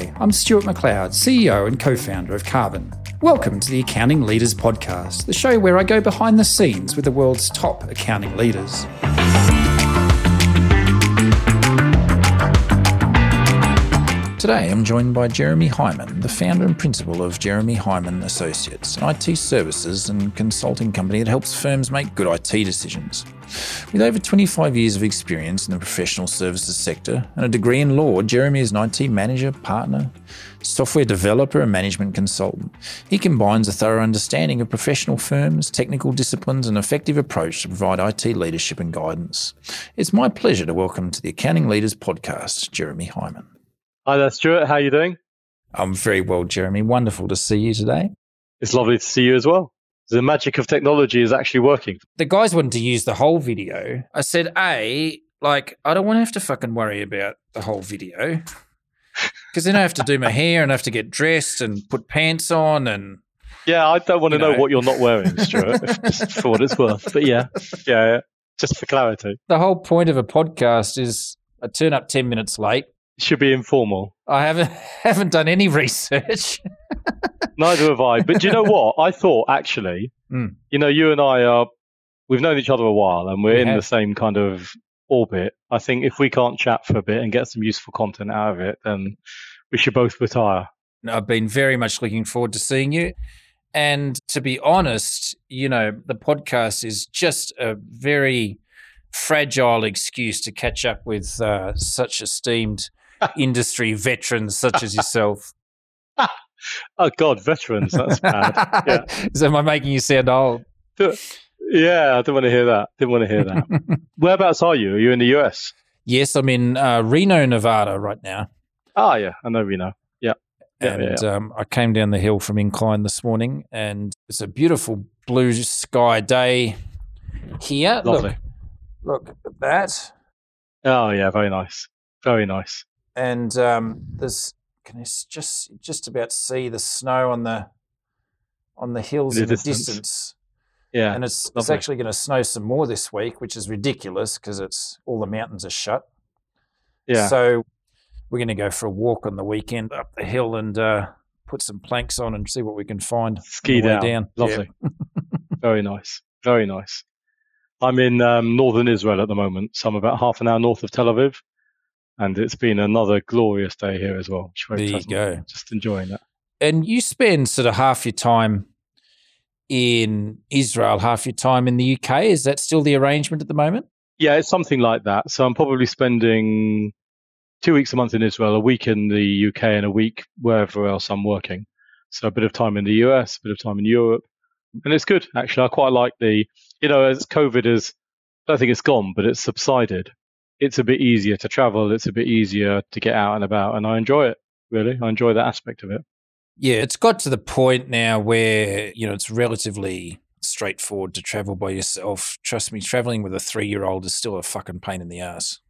I'm Stuart McLeod, CEO and co founder of Karbon. Welcome to the Accounting Leaders Podcast, the show where I go behind the scenes with the world's top accounting leaders. Today, I'm joined by Jeremy Hyman, the founder and principal of Jeremy Hyman Associates, an IT services and consulting company that helps firms make good IT decisions. With over 25 years of experience in the professional services sector and a degree in law, Jeremy is an IT manager, partner, software developer, and management consultant. He combines a thorough understanding of professional firms, technical disciplines, and effective approach to provide IT leadership and guidance. It's my pleasure to welcome to the Accounting Leaders podcast, Jeremy Hyman. Hi there, Stuart. How are you doing? I'm very well, Jeremy. Wonderful to see you today. It's lovely to see you as well. The magic of technology is actually working. The guys wanted to use the whole video. I said, A, like, I don't want to have to fucking worry about the whole video because then I have to do my hair and I have to get dressed and put pants on and. Yeah, I don't want to know. know. what you're not wearing, Stuart, just for what it's worth. But yeah, yeah, yeah, just for clarity. The whole point of a podcast is I turn up 10 minutes late should be informal. I haven't haven't done any research. Neither have I. But do you know what? I thought actually, mm. you know, you and I are we've known each other a while and we're we in have. the same kind of orbit. I think if we can't chat for a bit and get some useful content out of it, then we should both retire. I've been very much looking forward to seeing you. And to be honest, you know, the podcast is just a very fragile excuse to catch up with uh, such esteemed industry veterans such as yourself. oh God, veterans. That's bad. Yeah. so am I making you sound old? Yeah, I didn't want to hear that. Didn't want to hear that. Whereabouts are you? Are you in the US? Yes, I'm in uh, Reno, Nevada right now. Ah, yeah, I know Reno. Yeah. yeah and yeah, yeah. Um, I came down the hill from Incline this morning, and it's a beautiful blue sky day here. Lovely. Look, look at that. Oh yeah, very nice. Very nice and um, there's can you just just about see the snow on the on the hills in the, distance. distance. Yeah, and it's lovely. it's actually going to snow some more this week, which is ridiculous because it's all the mountains are shut. Yeah. So we're going to go for a walk on the weekend up the hill and uh, put some planks on and see what we can find. Ski down. down. Lovely. Yeah. Very nice. Very nice. I'm in um, northern Israel at the moment, so I'm about half an hour north of Tel Aviv and it's been another glorious day here as well. There you go. Just enjoying it. And you spend sort of half your time in Israel, half your time in the UK. Is that still the arrangement at the moment? Yeah, it's something like that. So I'm probably spending two weeks a month in Israel, a week in the UK, and a week wherever else I'm working. So a bit of time in the US, a bit of time in Europe. And it's good, actually. I quite like the, you know, as COVID is, I don't think it's gone, but it's subsided it's a bit easier to travel. It's a bit easier to get out and about, and I enjoy it. Really, I enjoy that aspect of it. Yeah, it's got to the point now where you know it's relatively straightforward to travel by yourself. Trust me, traveling with a three-year-old is still a fucking pain in the ass.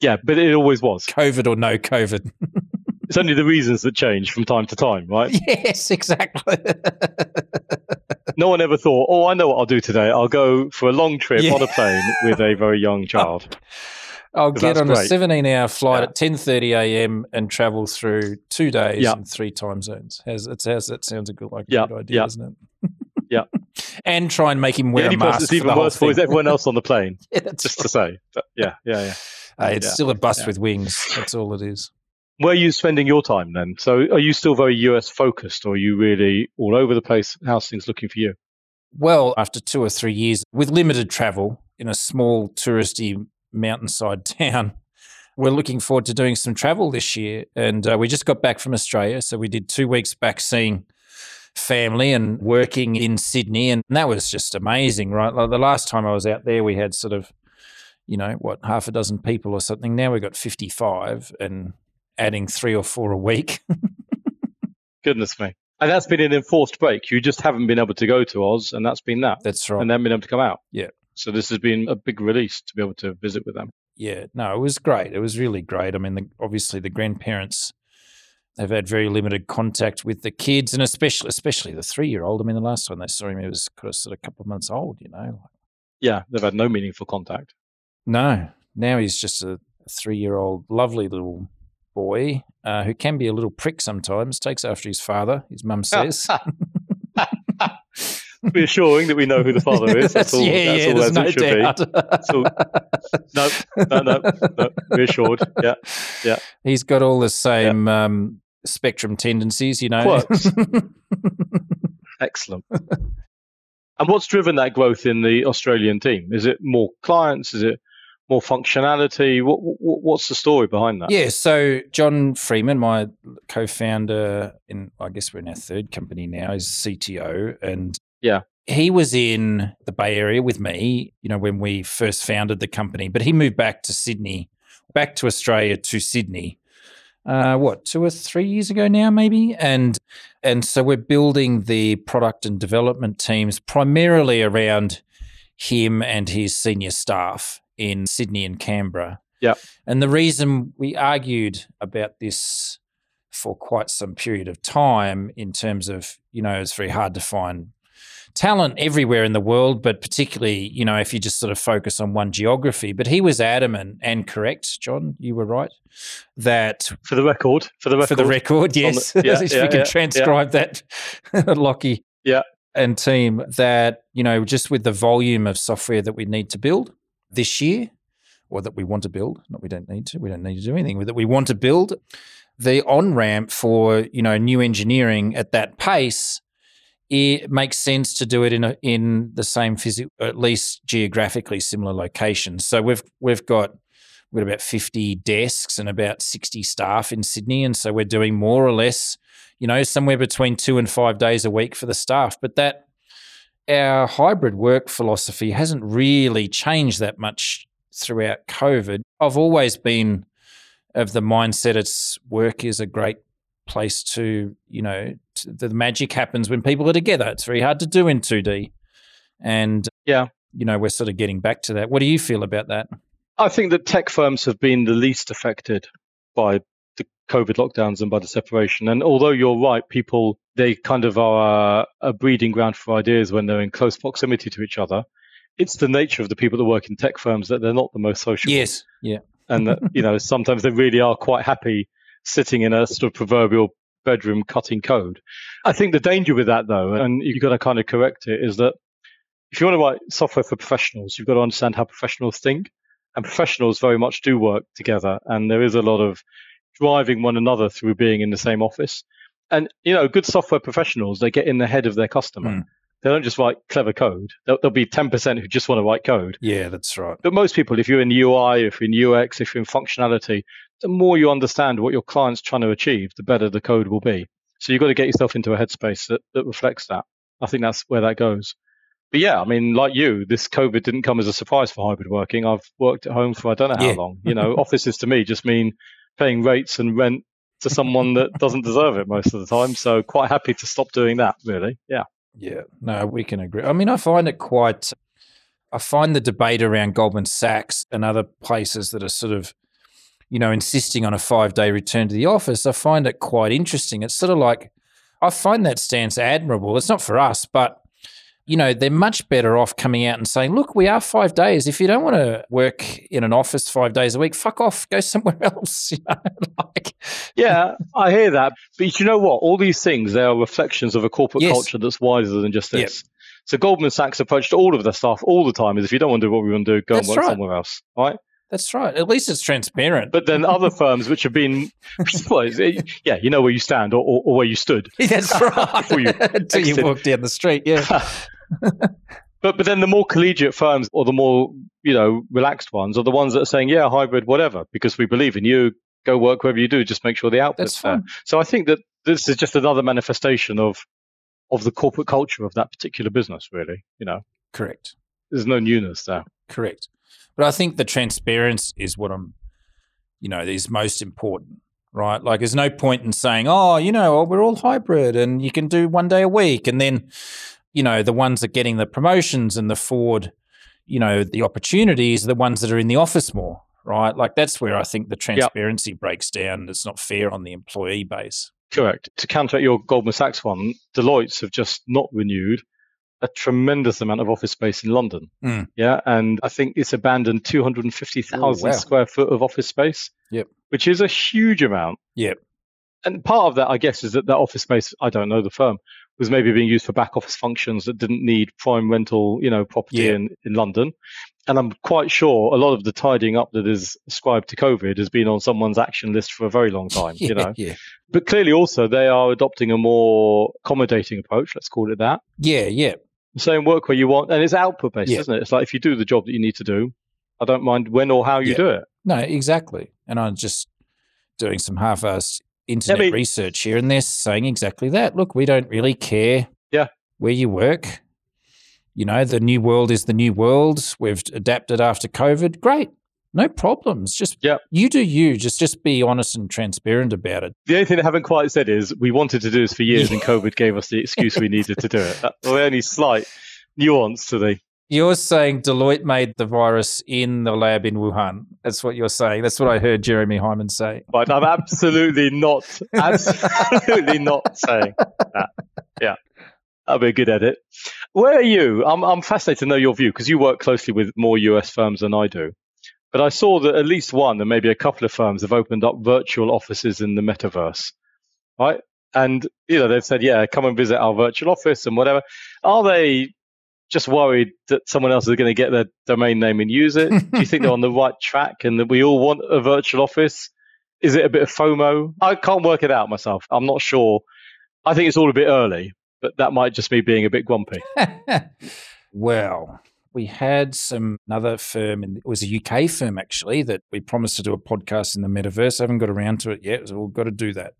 yeah, but it always was. COVID or no COVID. it's only the reasons that change from time to time, right? Yes, exactly. no one ever thought, oh, I know what I'll do today. I'll go for a long trip yeah. on a plane with a very young child. I'll get on great. a 17 hour flight yeah. at 10.30 a.m. and travel through two days yeah. in three time zones. Has, it's, has, that sounds a good, like, yeah. good idea, doesn't it? yeah. And try and make him wear the a mask. It's even worse for is everyone else on the plane. yeah, just right. to say. But yeah, yeah, yeah. Uh, it's still a bus with wings. That's all it is. Where are you spending your time then? So are you still very US focused or are you really all over the place? How's things looking for you? Well, after two or three years with limited travel in a small touristy mountainside town, we're looking forward to doing some travel this year. And uh, we just got back from Australia. So we did two weeks back seeing family and working in Sydney. And that was just amazing, right? Like the last time I was out there, we had sort of, you know, what, half a dozen people or something. Now we've got 55 and adding three or four a week. Goodness me. And that's been an enforced break. You just haven't been able to go to Oz, and that's been that. That's right. And then been able to come out. Yeah. So this has been a big release to be able to visit with them. Yeah. No, it was great. It was really great. I mean, the, obviously the grandparents they've had very limited contact with the kids, and especially especially the three year old. I mean, the last time they saw him, he was sort of a couple of months old. You know. Yeah, they've had no meaningful contact. No. Now he's just a three year old, lovely little boy uh, who can be a little prick sometimes, takes after his father, his mum says. Reassuring that we know who the father is. That's all, yeah, that's yeah, all there's as no it should be. doubt. That's all. No, no, no, no. Reassured. Yeah. Yeah. He's got all the same um, spectrum tendencies, you know. Quirks. Excellent. And what's driven that growth in the Australian team? Is it more clients? Is it more functionality? What, what, what's the story behind that? Yeah, so John Freeman, my co-founder in I guess we're in our third company now, is CTO and Yeah. He was in the Bay Area with me, you know, when we first founded the company, but he moved back to Sydney, back to Australia to Sydney. Uh, what, two or three years ago now, maybe? And and so we're building the product and development teams primarily around him and his senior staff in Sydney and Canberra. Yeah. And the reason we argued about this for quite some period of time, in terms of, you know, it's very hard to find talent everywhere in the world, but particularly, you know, if you just sort of focus on one geography. But he was adamant and correct, John, you were right, that For the record, for the record, for the record, yes. the- yeah, if yeah, we can yeah, transcribe that, Lockie. Yeah. And team, that, you know, just with the volume of software that we need to build this year, or that we want to build, not we don't need to, we don't need to do anything, that we want to build, the on ramp for, you know, new engineering at that pace, it makes sense to do it in a, in the same physical, at least geographically similar locations. So we've we've got we've got about 50 desks and about 60 staff in Sydney. And so we're doing more or less, you know, somewhere between two and five days a week for the staff. But that our hybrid work philosophy hasn't really changed that much throughout COVID. I've always been of the mindset it's work is a great place to, you know, to, the magic happens when people are together. It's very hard to do in 2D. And Yeah. you know, we're sort of getting back to that. What do you feel about that? I think that tech firms have been the least affected by COVID lockdowns and by the separation. And although you're right, people they kind of are a breeding ground for ideas when they're in close proximity to each other. It's the nature of the people that work in tech firms that they're not the most social. Yes. Yeah. and that you know sometimes they really are quite happy sitting in a sort of proverbial bedroom cutting code. I think the danger with that though, and you've got to kind of correct it, is that if you want to write software for professionals, you've got to understand how professionals think, and professionals very much do work together, and there is a lot of driving one another through being in the same office. And you know, good software professionals they get in the head of their customer. Mm. They don't just write clever code. There'll, there'll be ten percent who just want to write code. Yeah, that's right. But most people, if you're in UI, if you're in UX, if you're in functionality, the more you understand what your client's trying to achieve, the better the code will be. So you've got to get yourself into a headspace that, that reflects that. I think that's where that goes. But yeah, I mean, like you, this COVID didn't come as a surprise for hybrid working. I've worked at home for I don't know how Yeah. long. You know, offices to me just mean paying rates and rent to someone that doesn't deserve it most of the time. So quite happy to stop doing that, really. Yeah. Yeah, no, we can agree. I mean, I find it quite. I find the debate around Goldman Sachs and other places that are sort of, you know, insisting on a five day return to the office. I find it quite interesting. It's sort of like, I find that stance admirable. It's not for us, but you know, they're much better off coming out and saying, look, we are five days. If you don't want to work in an office five days a week, fuck off, go somewhere else. You know, like, Yeah, I hear that. But you know what? All these things, they are reflections of a corporate Yes. culture that's wiser than just Yep. this. So Goldman Sachs approach to all of their staff all the time is if you don't want to do what we want to do, go That's and work right. somewhere else. Right? that's right. At least it's transparent. But then other firms which have been, well, yeah, you know where you stand or, or, or where you stood. that's right. You Until you walk down the street. Yeah. But but then the more collegiate firms or the more you know relaxed ones are the ones that are saying, yeah, hybrid, whatever, because we believe in you. Go work wherever you do. Just make sure the output's That's there. So I think that this is just another manifestation of of the corporate culture of that particular business. Really, you know, Correct. there's no newness there. Correct. But I think the transparency is what I'm, you know, is most important, right? Like, there's no point in saying, oh, you know, we're all hybrid and you can do one day a week. And then, you know, the ones that are getting the promotions and the forward, you know, the opportunities are the ones that are in the office more, right? Like, that's where I think the transparency breaks down. It's not fair on the employee base. Correct. To counteract your Goldman Sachs one, Deloitte's have just not renewed a tremendous amount of office space in London. Mm. Yeah, and I think it's abandoned 250,000 Oh, wow. square foot of office space. Yep. which is a huge amount. Yep. And part of that, I guess, is that that office space, I don't know the firm, was maybe being used for back office functions that didn't need prime rental, you know, property Yeah. in, in London. And I'm quite sure a lot of the tidying up that is ascribed to COVID has been on someone's action list for a very long time, yeah, you know. yeah, But clearly also they are adopting a more accommodating approach, let's call it that. yeah, yeah. Saying work where you want, and it's output based, isn't it? It's like if you do the job that you need to do, I don't mind when or how you do it. No, exactly. And I'm just doing some half-assed internet mean- research here, and they're saying exactly that. Look, we don't really care. Yeah. where you work. You know, the new world is the new world. We've adapted after COVID. Great, no problems. Just Yeah. you do you. Just just be honest and transparent about it. The only thing they haven't quite said is we wanted to do this for years, and COVID gave us the excuse we needed to do it. Uh, That's the only slight nuance to the. You're saying Deloitte made the virus in the lab in Wuhan. That's what you're saying. That's what I heard Jeremy Hyman say. But I'm absolutely not, absolutely not saying that. Yeah, that'll be a good edit. Where are you? I'm I'm fascinated to know your view because you work closely with more US firms than I do. But I saw that at least one and maybe a couple of firms have opened up virtual offices in the metaverse, right? And you know they've said, yeah, come and visit our virtual office and whatever. Are they just worried that someone else is going to get their domain name and use it? Do you think they're on the right track and that we all want a virtual office? Is it a bit of FOMO? I can't work it out myself. I'm not sure. I think it's all a bit early, but that might just me being a bit grumpy. well, we had some another firm, and it was a UK firm actually that we promised to do a podcast in the metaverse. I haven't got around to it yet, so we've got to do that.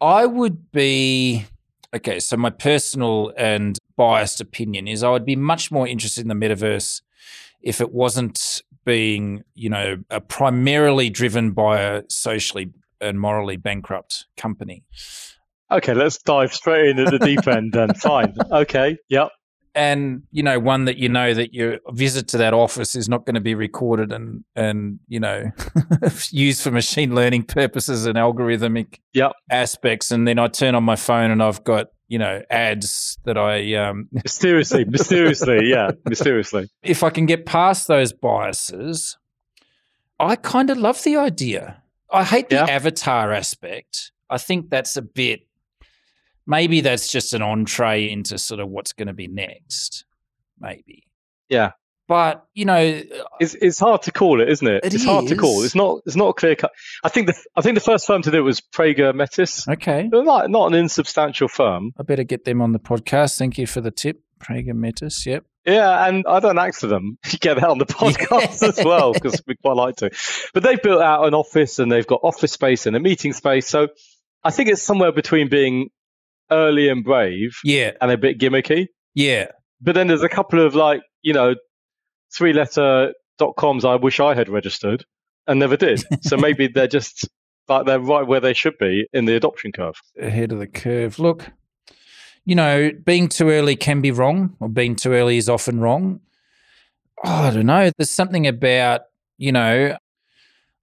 I would be okay. So my personal and biased opinion is I would be much more interested in the metaverse if it wasn't being, you know, primarily driven by a socially and morally bankrupt company. Okay, let's dive straight in at the deep end then. Fine. Okay. Yep. and you know one that you know that your visit to that office is not going to be recorded and and you know used for machine learning purposes and algorithmic Yep. aspects and then i turn on my phone and i've got you know ads that i um Mysteriously, mysteriously, yeah, mysteriously. if i can get past those biases i kind of love the idea i hate the Yeah. avatar aspect i think that's a bit maybe that's just an entree into sort of what's going to be next maybe Yeah. But you know It's it's hard to call it, isn't it? It it's hard to call. It's not it's not a clear cut. I think the I think the first firm to do it was Prager Metis. okay They're not not an insubstantial firm. i better get them on the podcast thank you for the tip prager metis yep Yeah, and I don't ask for them. You get that on the podcast as well because we quite like to. But they've built out an office and they've got office space and a meeting space. So I think it's somewhere between being early and brave yeah and a bit gimmicky. yeah But then there's a couple of like you know three letter dot coms I wish I had registered and never did. so maybe they're just like they're right where they should be in the adoption curve. ahead of the curve look you know being too early can be wrong or being too early is often wrong oh, i don't know there's something about you know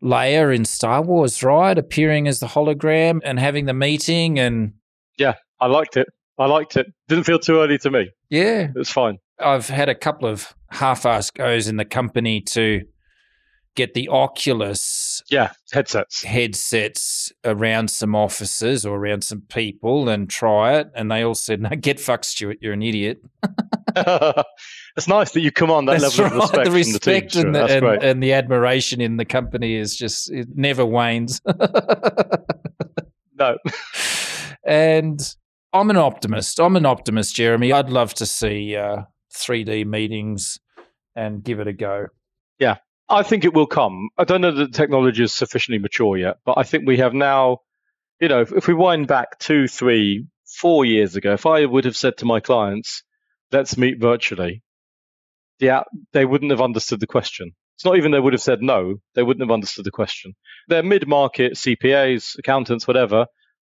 Leia in Star Wars, right? Appearing as the hologram and having the meeting and Yeah, I liked it. I liked it. Didn't feel too early to me. yeah, It was fine. I've had a couple of half-assed goes in the company to get the Oculus Yeah, headsets. headsets around some offices or around some people and try it, and they all said, "No, get fucked, Stuart. You're an idiot." it's nice that you command that That's level of respect, the from the team. and, the, and, and the admiration in the company is just it never wanes. no, and I'm an optimist. I'm an optimist, Jeremy. I'd love to see uh, 3D meetings and give it a go. Yeah, I think it will come. I don't know that the technology is sufficiently mature yet, but I think we have now, you know, if, if we wind back two, three, four years ago, if I would have said to my clients, let's meet virtually, yeah, they wouldn't have understood the question. It's not even they would have said no, they wouldn't have understood the question. They're mid market CPAs, accountants, whatever.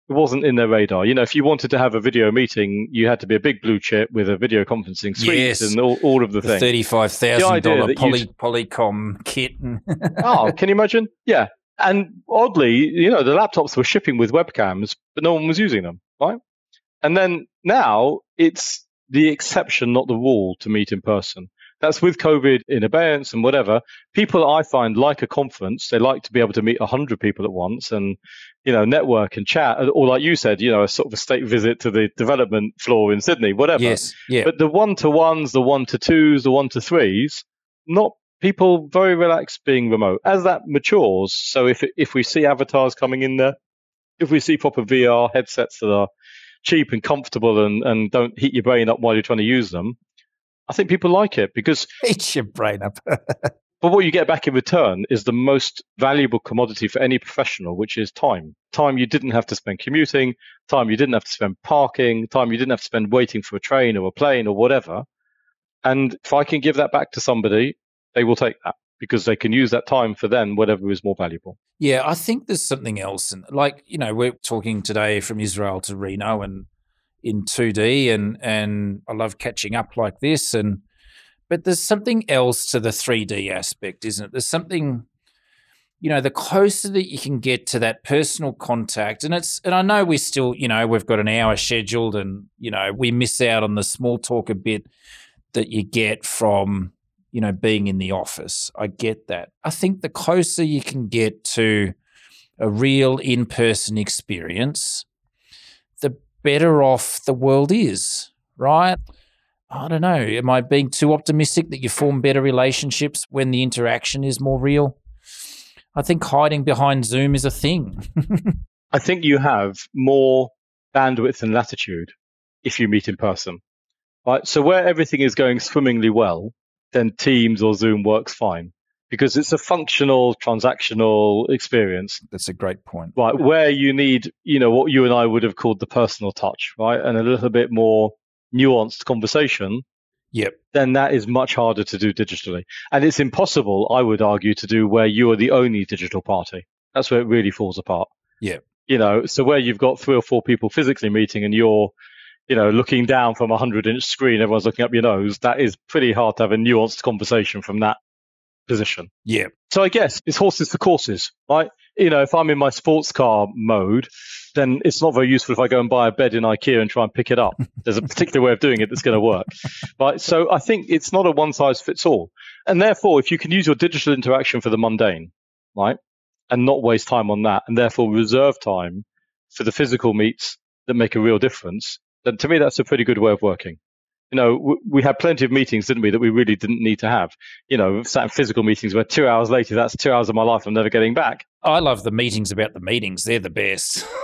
It wasn't in their radar. You know, if you wanted to have a video meeting, you had to be a big blue chip with a video conferencing suite Yes. and all, all of the, The things. thirty-five thousand dollar poly, Polycom kit. oh, can you imagine? Yeah. And oddly, you know, the laptops were shipping with webcams, but no one was using them, right? And then now it's the exception, not the rule, to meet in person. That's with COVID in abeyance and whatever. People I find like a conference. They like to be able to meet 100 people at once and, you know, network and chat. Or like you said, you know, a sort of a state visit to the development floor in Sydney, whatever. Yes. Yeah. But the one to ones, the one to twos, the one to threes, not people very relaxed being remote. As that matures, so if if we see avatars coming in there, if we see proper VR headsets that are cheap and comfortable and, and don't heat your brain up while you're trying to use them, I think people like it because it's your brain up. but what you get back in return is the most valuable commodity for any professional, which is time. Time you didn't have to spend commuting, time you didn't have to spend parking, time you didn't have to spend waiting for a train or a plane or whatever. And if I can give that back to somebody, they will take that because they can use that time for then whatever is more valuable. Yeah, I think there's something else. And like, you know, we're talking today from Israel to Reno and in 2D and and I love catching up like this and but there's something else to the 3D aspect, isn't it? There's something you know, the closer that you can get to that personal contact, and it's, and I know we still, you know, we've got an hour scheduled, and you know, we miss out on the small talk a bit that you get from you know, being in the office. I get that. I think the closer you can get to a real in person experience, better off the world is, right? I don't know. Am I being too optimistic that you form better relationships when the interaction is more real? I think hiding behind Zoom is a thing. I think you have more bandwidth and latitude if you meet in person. Right. So where everything is going swimmingly well, then Teams or Zoom works fine because it's a functional transactional experience. That's a great point. Right, where you need, you know, what you and I would have called the personal touch, right? And a little bit more nuanced conversation. Yep. Then that is much harder to do digitally. And it's impossible, I would argue, to do where you are the only digital party. That's where it really falls apart. Yeah. You know, so where you've got three or four people physically meeting and you're you know, looking down from a 100 inch screen, everyone's looking up your nose, that is pretty hard to have a nuanced conversation from that position. Yeah. So I guess it's horses for courses, right? You know, if I'm in my sports car mode, then it's not very useful if I go and buy a bed in IKEA and try and pick it up. There's a particular way of doing it that's going to work. Right. So I think it's not a one size fits all. And therefore, if you can use your digital interaction for the mundane, right, and not waste time on that, and therefore reserve time for the physical meets that make a real difference, then to me, that's a pretty good way of working. You know, we had plenty of meetings, didn't we, that we really didn't need to have. You know, sat in physical meetings where two hours later, that's two hours of my life I'm never getting back. I love the meetings about the meetings. They're the best.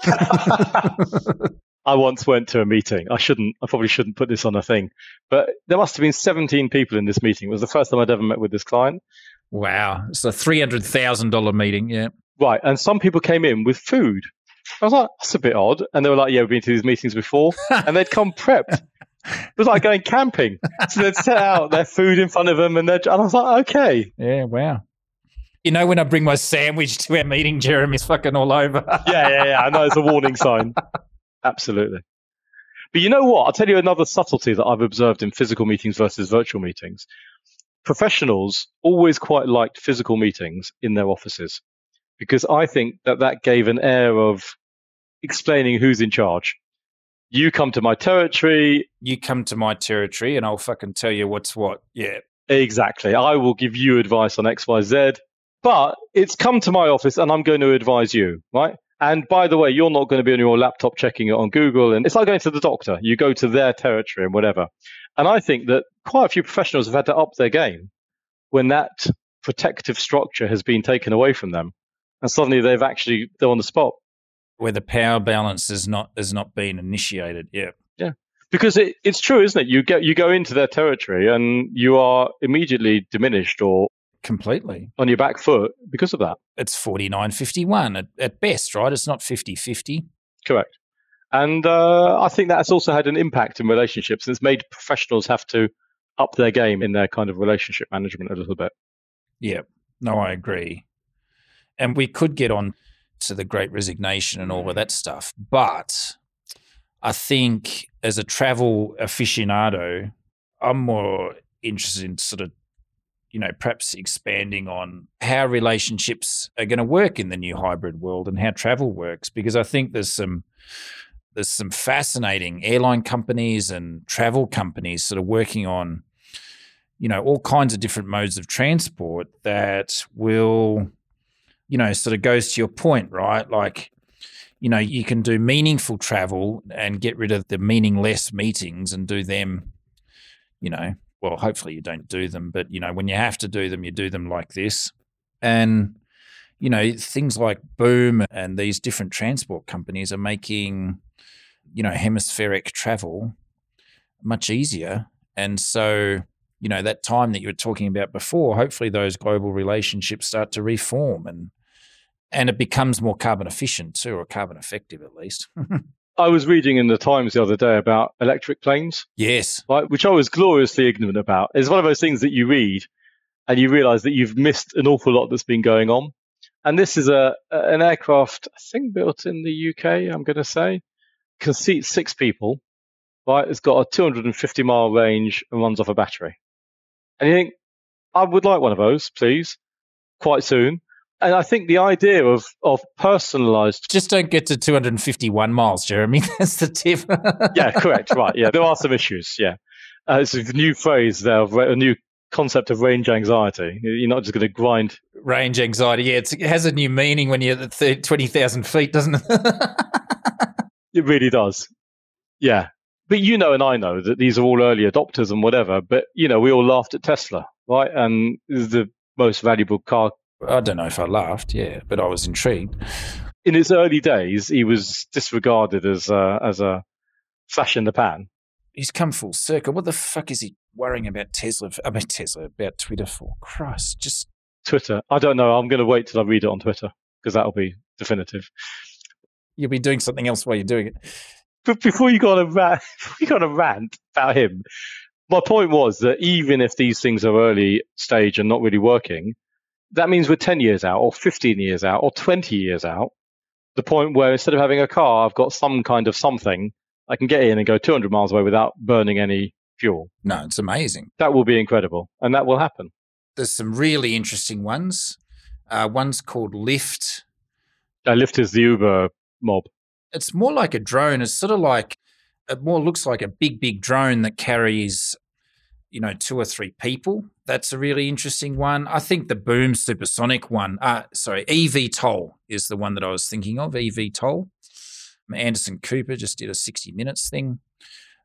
I once went to a meeting. I shouldn't, I probably shouldn't put this on a thing, but there must have been 17 people in this meeting. It was the first time I'd ever met with this client. Wow. It's a $300,000 meeting. Yeah. Right. And some people came in with food. I was like, that's a bit odd. And they were like, yeah, we've been to these meetings before. and they'd come prepped. It was like going camping. So they'd set out their food in front of them and, and I was like, okay. Yeah, wow. You know, when I bring my sandwich to our meeting, Jeremy's fucking all over. yeah, yeah, yeah. I know it's a warning sign. Absolutely. But you know what? I'll tell you another subtlety that I've observed in physical meetings versus virtual meetings. Professionals always quite liked physical meetings in their offices because I think that that gave an air of explaining who's in charge. You come to my territory. You come to my territory, and I'll fucking tell you what's what. Yeah. Exactly. I will give you advice on X, Y, Z, but it's come to my office and I'm going to advise you, right? And by the way, you're not going to be on your laptop checking it on Google. And it's like going to the doctor. You go to their territory and whatever. And I think that quite a few professionals have had to up their game when that protective structure has been taken away from them and suddenly they've actually they're on the spot where the power balance is not has not been initiated. Yeah, yeah, because it, it's true, isn't it? You get you go into their territory and you are immediately diminished or completely on your back foot because of that. It's 49-51 at, at best, right? It's not 50-50. Correct. And uh, I think that's also had an impact in relationships and it's made professionals have to up their game in their kind of relationship management a little bit. Yeah, no, I agree and we could get on to the great resignation and all of mm. that stuff. But I think as a travel aficionado, I'm more interested in sort of, you know, perhaps expanding on how relationships are going to work in the new hybrid world and how travel works, because I think there's some there's some fascinating airline companies and travel companies sort of working on you know, all kinds of different modes of transport that will, you know, sort of goes to your point, right? Like, you know, you can do meaningful travel and get rid of the meaningless meetings and do them, you know, well, hopefully you don't do them, but, you know, when you have to do them, you do them like this. And, you know, things like Boom and these different transport companies are making, you know, hemispheric travel much easier. And so, you know, that time that you were talking about before, hopefully those global relationships start to reform and and it becomes more carbon efficient too, or carbon effective at least. I was reading in the Times the other day about electric planes. Yes. Right, which I was gloriously ignorant about. It's one of those things that you read and you realize that you've missed an awful lot that's been going on. And this is a an aircraft, I think built in the UK, I'm going to say, can seat six people. Right, it's got a 250 mile range and runs off a battery. And you think, I would like one of those, please, quite soon. And I think the idea of of personalized. Just don't get to 251 miles, Jeremy. That's the tip. yeah, correct. Right. Yeah, there are some issues. Yeah, uh, it's a new phrase there, a new concept of range anxiety. You're not just going to grind. Range anxiety. Yeah, it has a new meaning when you're at 20,000 feet, doesn't it? it really does. Yeah. But you know, and I know that these are all early adopters and whatever. But, you know, we all laughed at Tesla, right? And the most valuable car. I don't know if I laughed, yeah, but I was intrigued. In his early days, he was disregarded as a, as a flash in the pan. He's come full circle. What the fuck is he worrying about Tesla? I mean, Tesla, about Twitter for? Christ, just. Twitter. I don't know. I'm going to wait till I read it on Twitter because that'll be definitive. You'll be doing something else while you're doing it. But before you got a rant, you got a rant about him. My point was that even if these things are early stage and not really working, that means we're 10 years out or 15 years out or 20 years out. The point where instead of having a car, I've got some kind of something I can get in and go 200 miles away without burning any fuel. No, it's amazing. That will be incredible. And that will happen. There's some really interesting ones. Uh, one's called Lyft. Uh, Lyft is the Uber mob. It's more like a drone. It's sort of like, it more looks like a big, big drone that carries, you know, two or three people. That's a really interesting one. I think the Boom Supersonic one, uh, sorry, eVTOL is the one that I was thinking of, eVTOL. Anderson Cooper just did a 60 minutes thing.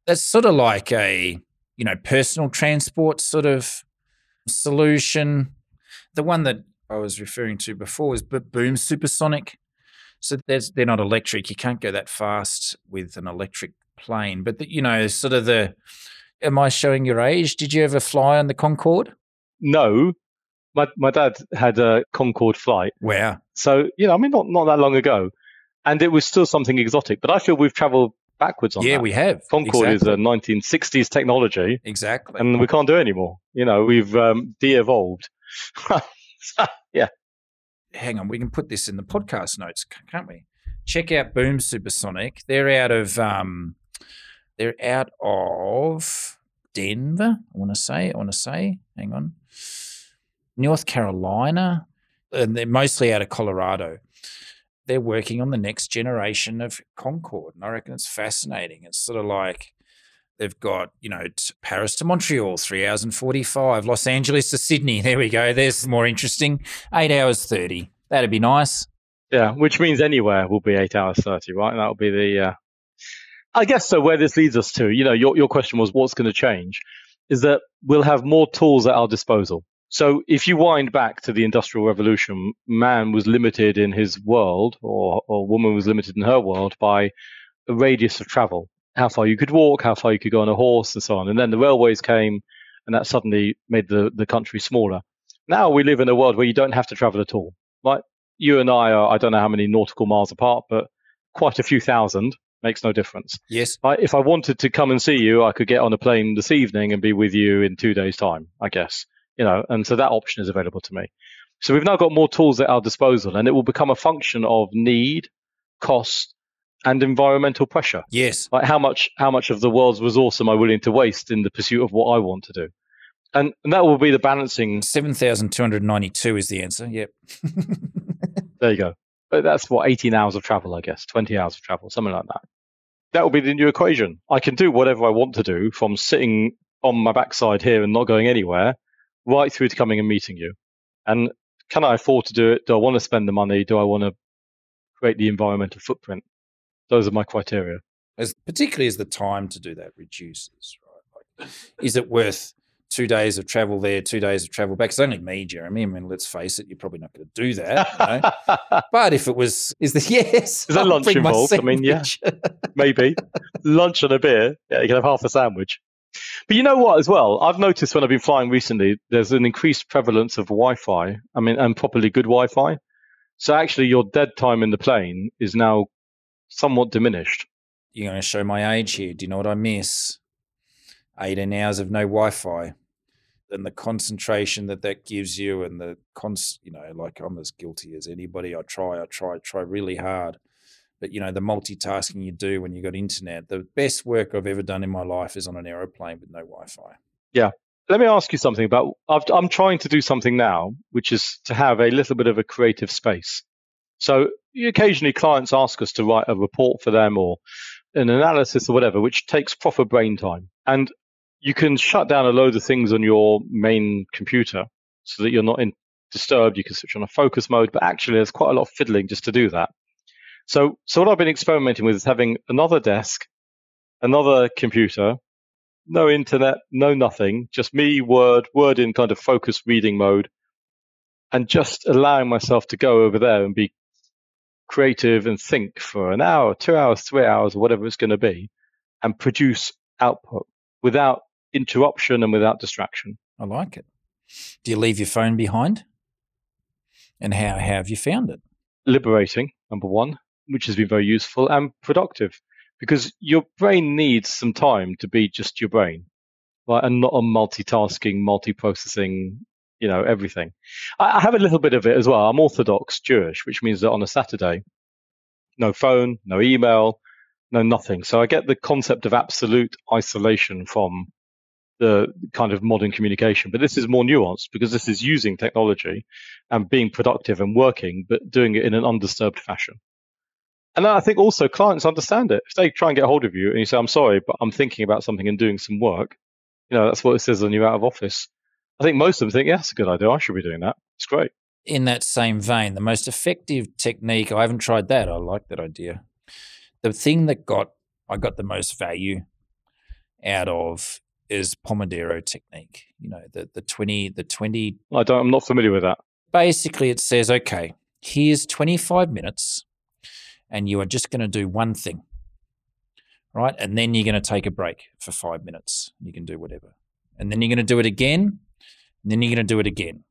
That's sort of like a, you know, personal transport sort of solution. The one that I was referring to before was Boom Supersonic. So they're not electric. You can't go that fast with an electric plane. But, the, you know, sort of the, am I showing your age? Did you ever fly on the Concorde? No. My, my dad had a Concorde flight. Where? So, you know, I mean, not, not that long ago and it was still something exotic. But I feel we've travelled backwards on that. yeah, that. we have. Concorde exactly. is a 1960s technology. Exactly. And we can't do it anymore. You know, we've um, de-evolved. yeah. Hang on, we can put this in the podcast notes, can't we? Check out Boom Supersonic. They're out of um, they're out of Denver. I want to say. I want to say. Hang on. North Carolina, and they're mostly out of Colorado they're working on the next generation of Concorde. And I reckon it's fascinating. It's sort of like they've got, you know, Paris to Montreal, three hours and 45, Los Angeles to Sydney. There we go. There's more interesting. Eight hours 30. That'd be nice. Yeah, which means anywhere will be eight hours 30, right? And that'll be the, uh, I guess so. Where this leads us to, you know, your, your question was what's going to change is that we'll have more tools at our disposal. So if you wind back to the Industrial Revolution, man was limited in his world, or, or woman was limited in her world by a radius of travel, how far you could walk, how far you could go on a horse, and so on. And then the railways came, and that suddenly made the, the country smaller. Now we live in a world where you don't have to travel at all. Right? You and I are, I don't know how many nautical miles apart, but quite a few thousand makes no difference. Yes. I, if I wanted to come and see you, I could get on a plane this evening and be with you in two days' time, I guess you know, and so that option is available to me. So we've now got more tools at our disposal, and it will become a function of need, cost, and environmental pressure. Yes. Like how much how much of the world's resource am I willing to waste in the pursuit of what I want to do? And, and that will be the balancing. 7,292 is the answer. Yep. there you go. But that's what, 18 hours of travel, I guess, 20 hours of travel, something like that. That will be the new equation. I can do whatever I want to do from sitting on my backside here and not going anywhere, right through to coming and meeting you. And can I afford to do it? Do I want to spend the money? Do I want to create the environmental footprint? Those are my criteria. As particularly as the time to do that reduces, right? Like, is it worth two days of travel there, two days of travel back? It's only me, Jeremy. I mean, let's face it, you're probably not going to do that. You know? but if it was, is the yes? Is there lunch involved? I mean, yeah, maybe lunch and a beer. Yeah, you can have half a sandwich. But you know what, as well, I've noticed when I've been flying recently, there's an increased prevalence of Wi-Fi. I mean, and properly good Wi-Fi. So actually, your dead time in the plane is now somewhat diminished. You're going to show my age here. Do you know what I miss? 18 hours of no Wi-Fi, and the concentration that that gives you, and the cons. You know, like I'm as guilty as anybody. I try, I try, try really hard but you know the multitasking you do when you've got internet the best work i've ever done in my life is on an aeroplane with no wi-fi yeah let me ask you something about i am trying to do something now which is to have a little bit of a creative space so occasionally clients ask us to write a report for them or an analysis or whatever which takes proper brain time and you can shut down a load of things on your main computer so that you're not in, disturbed. You can switch on a focus mode but actually there's quite a lot of fiddling just to do that. So, so what I've been experimenting with is having another desk, another computer, no internet, no nothing, just me, Word, Word in kind of focused reading mode, and just allowing myself to go over there and be creative and think for an hour, two hours, three hours, whatever it's going to be, and produce output without interruption and without distraction. I like it. Do you leave your phone behind? And how, how have you found it? Liberating, number one which has been very useful and productive because your brain needs some time to be just your brain, right? And not a multitasking, multi-processing, you know, everything. I, I have a little bit of it as well. I'm Orthodox Jewish, which means that on a Saturday, no phone, no email, no nothing. So I get the concept of absolute isolation from the kind of modern communication. But this is more nuanced because this is using technology and being productive and working, but doing it in an undisturbed fashion. And I think also clients understand it. If they try and get hold of you and you say, I'm sorry, but I'm thinking about something and doing some work, you know, that's what it says when you're out of office. I think most of them think, yeah, that's a good idea. I should be doing that. It's great. In that same vein, the most effective technique, I haven't tried that. I like that idea. The thing that got I got the most value out of is Pomodoro technique. You know, the the 20 the 20 I don't I'm not familiar with that. Basically it says, okay, here's 25 minutes and you are just going to do one thing, right? And then you're going to take a break for five minutes. You can do whatever. And then you're going to do it again. And then you're going to do it again.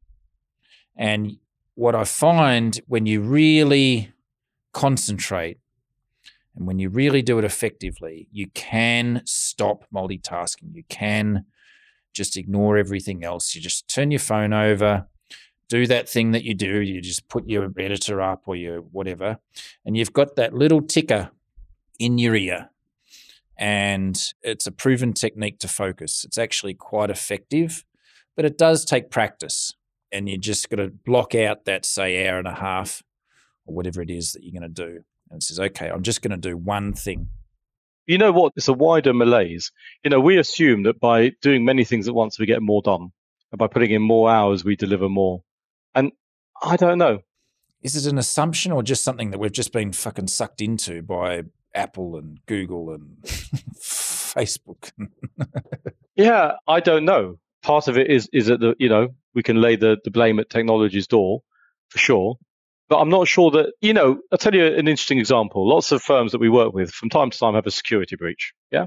And what I find when you really concentrate and when you really do it effectively, you can stop multitasking. You can just ignore everything else. You just turn your phone over, do that thing that you do. You just put your editor up or your whatever, and you've got that little ticker in your ear. And it's a proven technique to focus. It's actually quite effective, but it does take practice. And you just got to block out that, say, hour and a half or whatever it is that you're going to do. And says, okay, I'm just going to do one thing. You know what? It's a wider malaise. You know, we assume that by doing many things at once, we get more done. And by putting in more hours, we deliver more. And I don't know. Is it an assumption or just something that we've just been fucking sucked into by Apple and Google and Facebook? yeah, I don't know. Part of it is is that the you know we can lay the, the blame at technology's door for sure, but I'm not sure that you know. I'll tell you an interesting example. Lots of firms that we work with from time to time have a security breach. Yeah,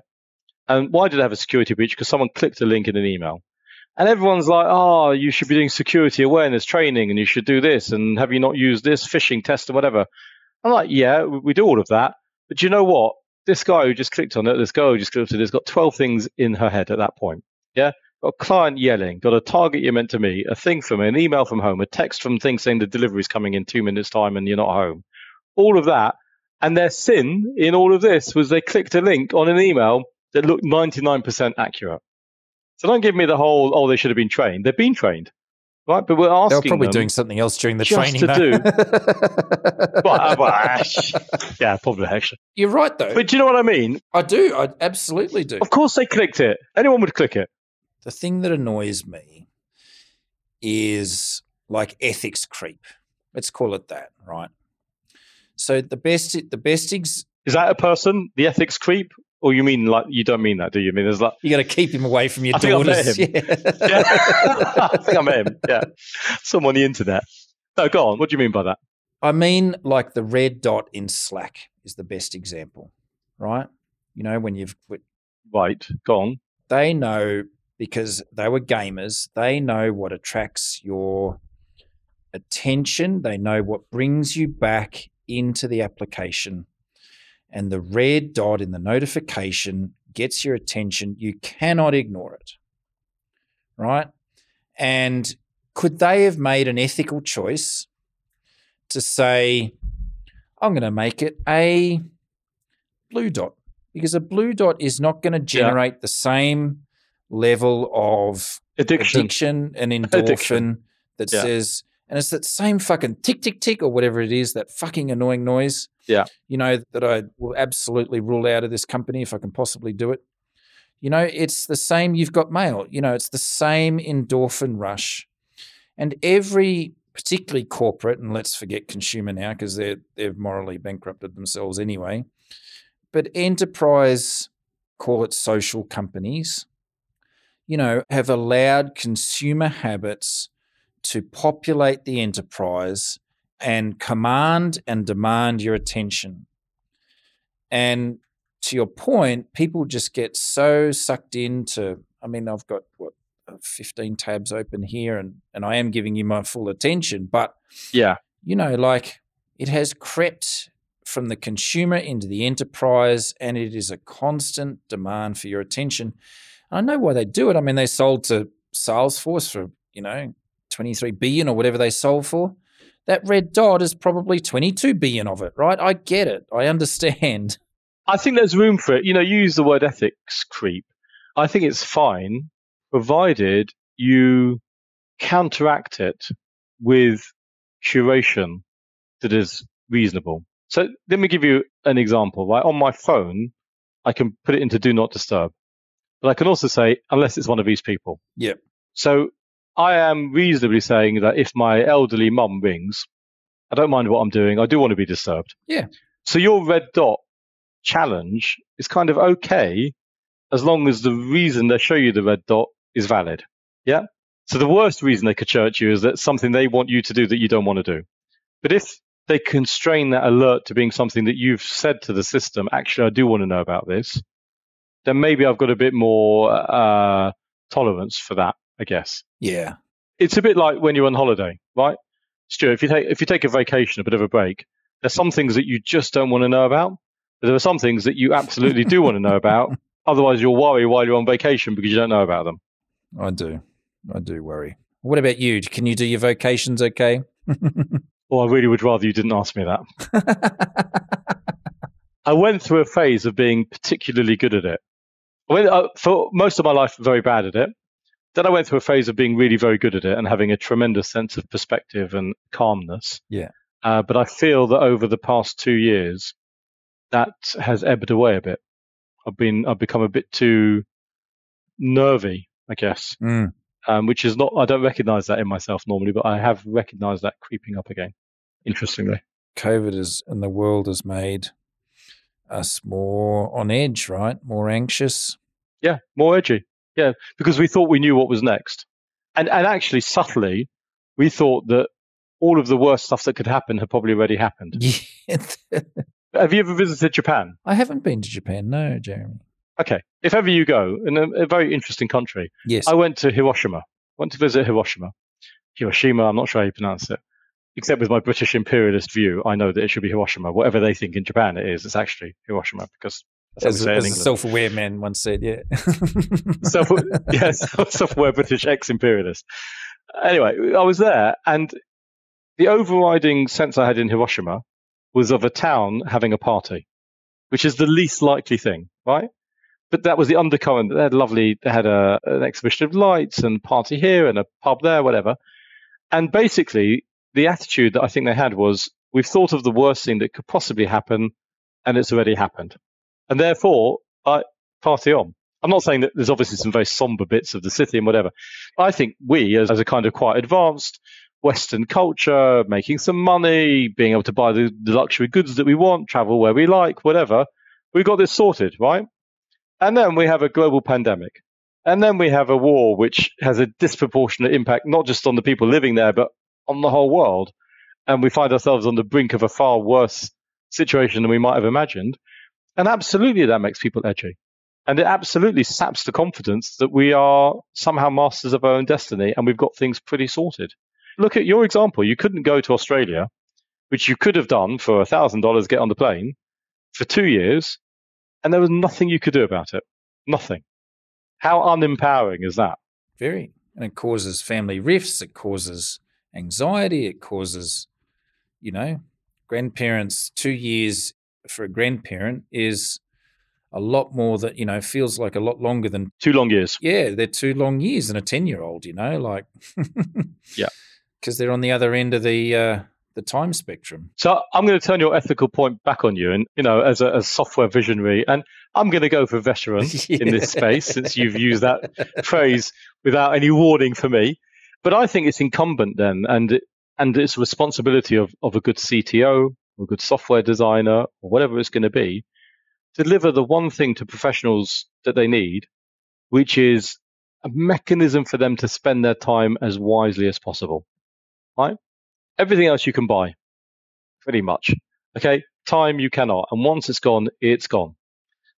and why did they have a security breach? Because someone clicked a link in an email. And everyone's like, oh, you should be doing security awareness training and you should do this. And have you not used this phishing test or whatever? I'm like, yeah, we do all of that. But you know what? This guy who just clicked on it, this girl who just clicked on it, has got 12 things in her head at that point. Yeah. Got a client yelling, got a target you're meant to meet, a thing from an email from home, a text from thing saying the delivery is coming in two minutes' time and you're not home. All of that. And their sin in all of this was they clicked a link on an email that looked 99% accurate. So don't give me the whole, oh, they should have been trained. They've been trained, right? But we're asking They're probably doing something else during the just training. to do. well, uh, uh, well, yeah, probably actually. You're right, though. But do you know what I mean? I do. I absolutely do. Of course they clicked it. Anyone would click it. The thing that annoys me is like ethics creep. Let's call it that, right? So the best the best ex- Is that a person, the ethics creep? Or you mean like you don't mean that, do you? I mean there's like you got to keep him away from your I think I've met him. Yeah. yeah. I think I met him. Yeah. Someone on the internet. No, go on. What do you mean by that? I mean, like the red dot in Slack is the best example, right? You know, when you've Right. Go on. they know because they were gamers, they know what attracts your attention, they know what brings you back into the application. And the red dot in the notification gets your attention. You cannot ignore it. Right? And could they have made an ethical choice to say, I'm going to make it a blue dot? Because a blue dot is not going to generate the same level of Addiction. addiction and endorphin Addiction. that Yeah. says, and it's that same fucking tick, tick, tick, or whatever it is, that fucking annoying noise. Yeah. You know, that I will absolutely rule out of this company if I can possibly do it. You know, it's the same. You've got mail. You know, it's the same endorphin rush. And every, particularly corporate, and let's forget consumer now because they're they've morally bankrupted themselves anyway. But enterprise, call it social companies, you know, have allowed consumer habits to populate the enterprise and command and demand your attention. And to your point, people just get so sucked into. I mean, I've got what uh, 15 tabs open here and and I am giving you my full attention, but Yeah. you know, like it has crept from the consumer into the enterprise and it is a constant demand for your attention. I know why they do it. I mean, they sold to Salesforce for, you know, 23 billion or whatever they sold for. That red dot is probably 22 billion of it, right? I get it. I understand. I think there's room for it. You know, you use the word ethics creep. I think it's fine, provided you counteract it with curation that is reasonable. So let me give you an example. Right on my phone, I can put it into do not disturb, but I can also say unless it's one of these people. Yep. So I am reasonably saying that if my elderly mum rings, I don't mind what I'm doing. I do want to be disturbed. Yeah. So your red dot challenge is kind of okay as long as the reason they show you the red dot is valid. Yeah. So the worst reason they could to you is that something they want you to do that you don't want to do. But if they constrain that alert to being something that you've said to the system, actually, I do want to know about this, then maybe I've got a bit more uh, tolerance for that, I guess. Yeah. It's a bit like when you're on holiday, right? Stuart, if you take if you take a vacation, a bit of a break, there's some things that you just don't want to know about. But there are some things that you absolutely do want to know about. Otherwise, you'll worry while you're on vacation because you don't know about them. I do. I do worry. What about you? Can you do your vocations okay? Well, I really would rather you didn't ask me that. I went through a phase of being particularly good at it. Went uh, for most of my life very bad at it. Then I went through a phase of being really very good at it and having a tremendous sense of perspective and calmness. Yeah. Uh, but I feel that over the past two years, that has ebbed away a bit. I've been I've become a bit too nervy, I guess, Mm. um, which is not I don't recognise that in myself normally, but I have recognised that creeping up again. Interestingly. COVID is and the world has made us more on edge, right? More anxious. Yeah, more edgy. Yeah, because we thought we knew what was next, and and actually subtly, we thought that all of the worst stuff that could happen had probably already happened. Yeah. Have you ever visited Japan? I haven't been to Japan, no, Jeremy. Okay, if ever you go, in a, a very interesting country, Yes. I went to Hiroshima. Went to visit Hiroshima, Hiroshima. I'm not sure how you pronounce it. Except with my British imperialist view, I know that it should be Hiroshima. Whatever they think in Japan it is, it's actually Hiroshima because that's as what as a self-aware man once said, yeah. Self, yes, self-aware British ex-imperialist. Anyway, I was there, and the overriding sense I had in Hiroshima was of a town having a party, which is the least likely thing, right? But that was the undercurrent. They had lovely. They had a, an exhibition of lights and party here and a pub there, whatever. And basically, the attitude that I think they had was, we've thought of the worst thing that could possibly happen, and it's already happened, and therefore, I party on. I'm not saying that there's obviously some very somber bits of the city and whatever. I think we, as, as a kind of quite advanced Western culture, making some money, being able to buy the, the luxury goods that we want, travel where we like, whatever, we've got this sorted, right? And then we have a global pandemic. And then we have a war which has a disproportionate impact, not just on the people living there, but on the whole world. And we find ourselves on the brink of a far worse situation than we might have imagined. And absolutely that makes people edgy. And it absolutely saps the confidence that we are somehow masters of our own destiny and we've got things pretty sorted. Look at your example. You couldn't go to Australia, which you could have done for $1,000, get on the plane for two years, and there was nothing you could do about it. Nothing. How unempowering is that? Very. And it causes family rifts, it causes anxiety, it causes, you know, grandparents, two years for a grandparent is a lot more that you know feels like a lot longer than two long years. Yeah, they're two long years and a ten year old. You know, like yeah, because they're on the other end of the uh, the time spectrum. So I'm going to turn your ethical point back on you, and you know, as a as software visionary, and I'm going to go for veteran yeah. in this space since you've used that phrase without any warning for me. But I think it's incumbent then, and and it's responsibility of of a good CTO, a good software designer, or whatever it's going to be, deliver the one thing to professionals that they need, which is a mechanism for them to spend their time as wisely as possible. Right? Everything else you can buy, pretty much. Okay? Time you cannot. And once it's gone, it's gone.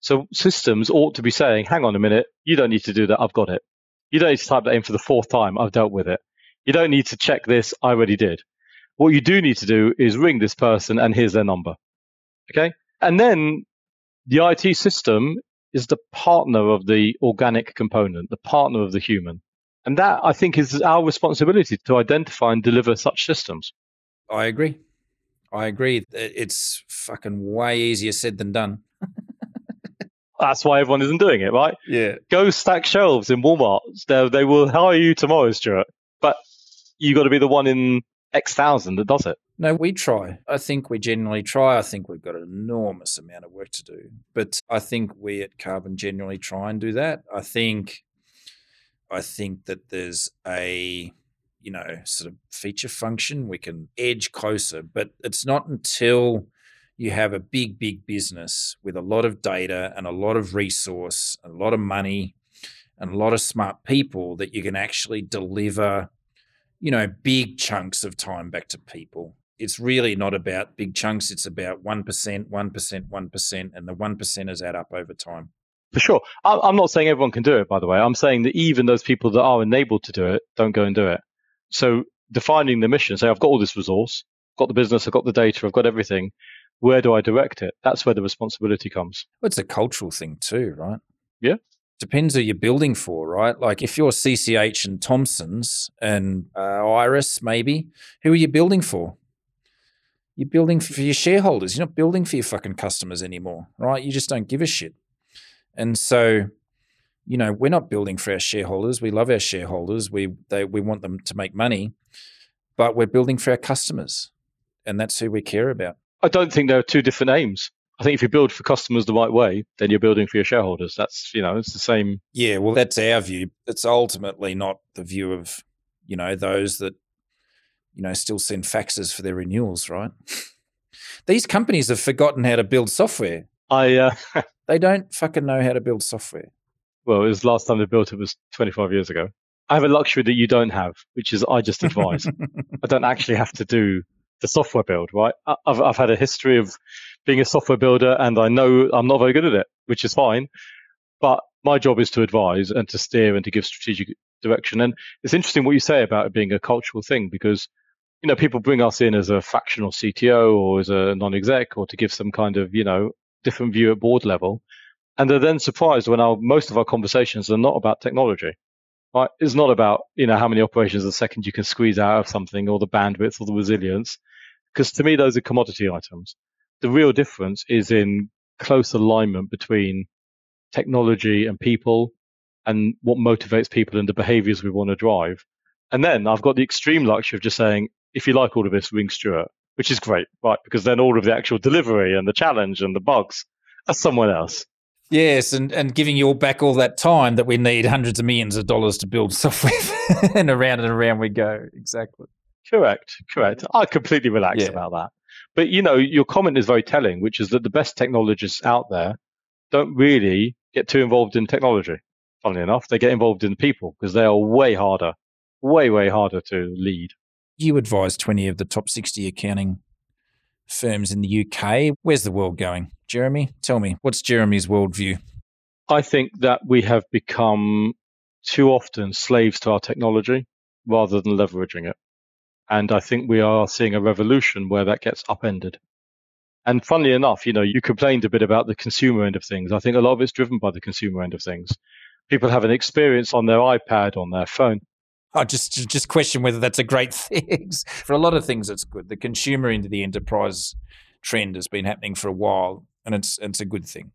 So systems ought to be saying, hang on a minute, you don't need to do that, I've got it. You don't need to type that in for the fourth time, I've dealt with it. You don't need to check this, I already did. What you do need to do is ring this person and here's their number. Okay? And then the IT system is the partner of the organic component, the partner of the human. And that, I think, is our responsibility to identify and deliver such systems. I agree. I agree. It's fucking way easier said than done. That's why everyone isn't doing it, right? Yeah. Go stack shelves in Walmart. They, they will hire you tomorrow, Stuart. But you got to be the one in X thousand that does it. No, we try. I think we genuinely try. I think we've got an enormous amount of work to do. But I think we at Karbon genuinely try and do that. I think I think that there's a you know, sort of feature function we can edge closer, but it's not until you have a big, big business with a lot of data and a lot of resource, a lot of money, and a lot of smart people that you can actually deliver you know, big chunks of time back to people. It's really not about big chunks. It's about 1%, 1%, 1%, and the 1%ers add up over time. For sure. I'm not saying everyone can do it, by the way. I'm saying that even those people that are enabled to do it don't go and do it. So defining the mission, say, I've got all this resource, got the business, I've got the data, I've got everything. Where do I direct it? That's where the responsibility comes. Well, it's a cultural thing too, right? Yeah depends who you're building for, right? Like if you're CCH and Thomson's and uh, Iress, maybe, who are you building for? You're building for your shareholders. You're not building for your fucking customers anymore, right? You just don't give a shit. And so, you know, we're not building for our shareholders. We love our shareholders. We they we want them to make money, but we're building for our customers, and that's who we care about. I don't think there are two different aims. I think if you build for customers the right way, then you're building for your shareholders. That's you know, it's the same. Yeah, well, that's our view. It's ultimately not the view of you know those that you know still send faxes for their renewals, right? These companies have forgotten how to build software. I uh, they don't fucking know how to build software. Well, it was last time they built it was 25 years ago. I have a luxury that you don't have, which is I just advise. I don't actually have to do the software build, right? I've, I've had a history of being a software builder and I know I'm not very good at it, which is fine. But my job is to advise and to steer and to give strategic direction. And it's interesting what you say about it being a cultural thing because, you know, people bring us in as a fractional CTO or as a non-exec or to give some kind of, you know, different view at board level. And they're then surprised when our, most of our conversations are not about technology. Right? It's not about, you know, how many operations a second you can squeeze out of something or the bandwidth or the resilience because to me those are commodity items. The real difference is in close alignment between technology and people and what motivates people and the behaviors we want to drive. And then I've got the extreme luxury of just saying, if you like all of this, ring Stuart, which is great, right? Because then all of the actual delivery and the challenge and the bugs are someone else. Yes, and, and giving you all back all that time that we need hundreds of millions of dollars to build software, and around and around we go. Exactly. Correct, correct. I completely relaxed yeah. about that. But you know, your comment is very telling, which is that the best technologists out there don't really get too involved in technology. Funnily enough, they get involved in people because they are way harder, way, way harder to lead. You advise 20 of the top 60 accounting firms in the UK. Where's the world going? Jeremy, tell me, what's Jeremy's worldview? I think that we have become too often slaves to our technology rather than leveraging it. And I think we are seeing a revolution where that gets upended. And funnily enough, you know, you complained a bit about the consumer end of things. I think a lot of it's driven by the consumer end of things. People have an experience on their iPad, on their phone. I just just question whether that's a great thing. for a lot of things, it's good. The consumer into the enterprise trend has been happening for a while, and it's it's a good thing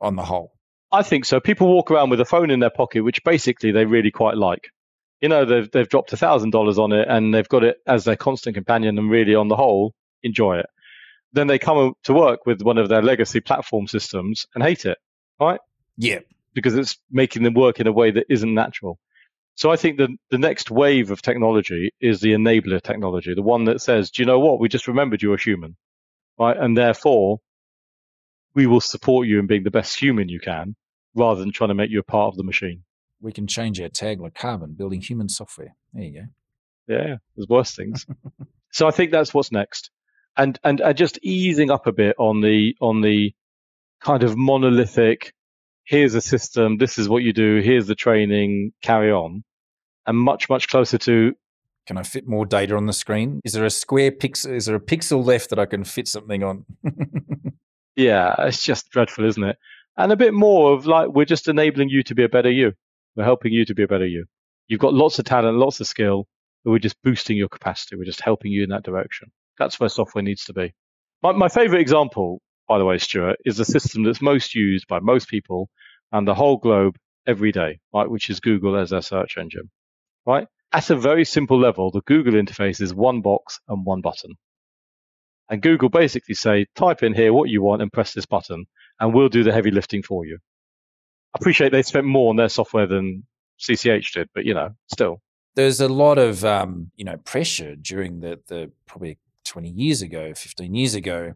on the whole. I think so. People walk around with a phone in their pocket, which basically they really quite like you know they've they've dropped a thousand dollars on it and they've got it as their constant companion and really on the whole enjoy it. Then they come to work with one of their legacy platform systems and hate it, right? Yeah, because it's making them work in a way that isn't natural. So I think the the next wave of technology is the enabler technology, the one that says, do you know what? We just remembered you're a human, right? And therefore, we will support you in being the best human you can, rather than trying to make you a part of the machine we can change our tag like Karbon, building human software. There you go. Yeah, there's worse things. so I think that's what's next, and and and just easing up a bit on the on the kind of monolithic. Here's a system. This is what you do. Here's the training. Carry on, and much much closer to. Can I fit more data on the screen? Is there a square pixel? Is there a pixel left that I can fit something on? yeah, it's just dreadful, isn't it? And a bit more of like we're just enabling you to be a better you. We're helping you to be a better you. You've got lots of talent, lots of skill, but we're just boosting your capacity. We're just helping you in that direction. That's where software needs to be. My, my favorite example, by the way, Stuart, is the system that's most used by most people and the whole globe every day, right? Which is Google as their search engine, right? At a very simple level, the Google interface is one box and one button. And Google basically say, type in here what you want and press this button, and we'll do the heavy lifting for you appreciate they spent more on their software than CCH did, but you know, still. There's a lot of um, you know pressure during the the probably 20 years ago, 15 years ago,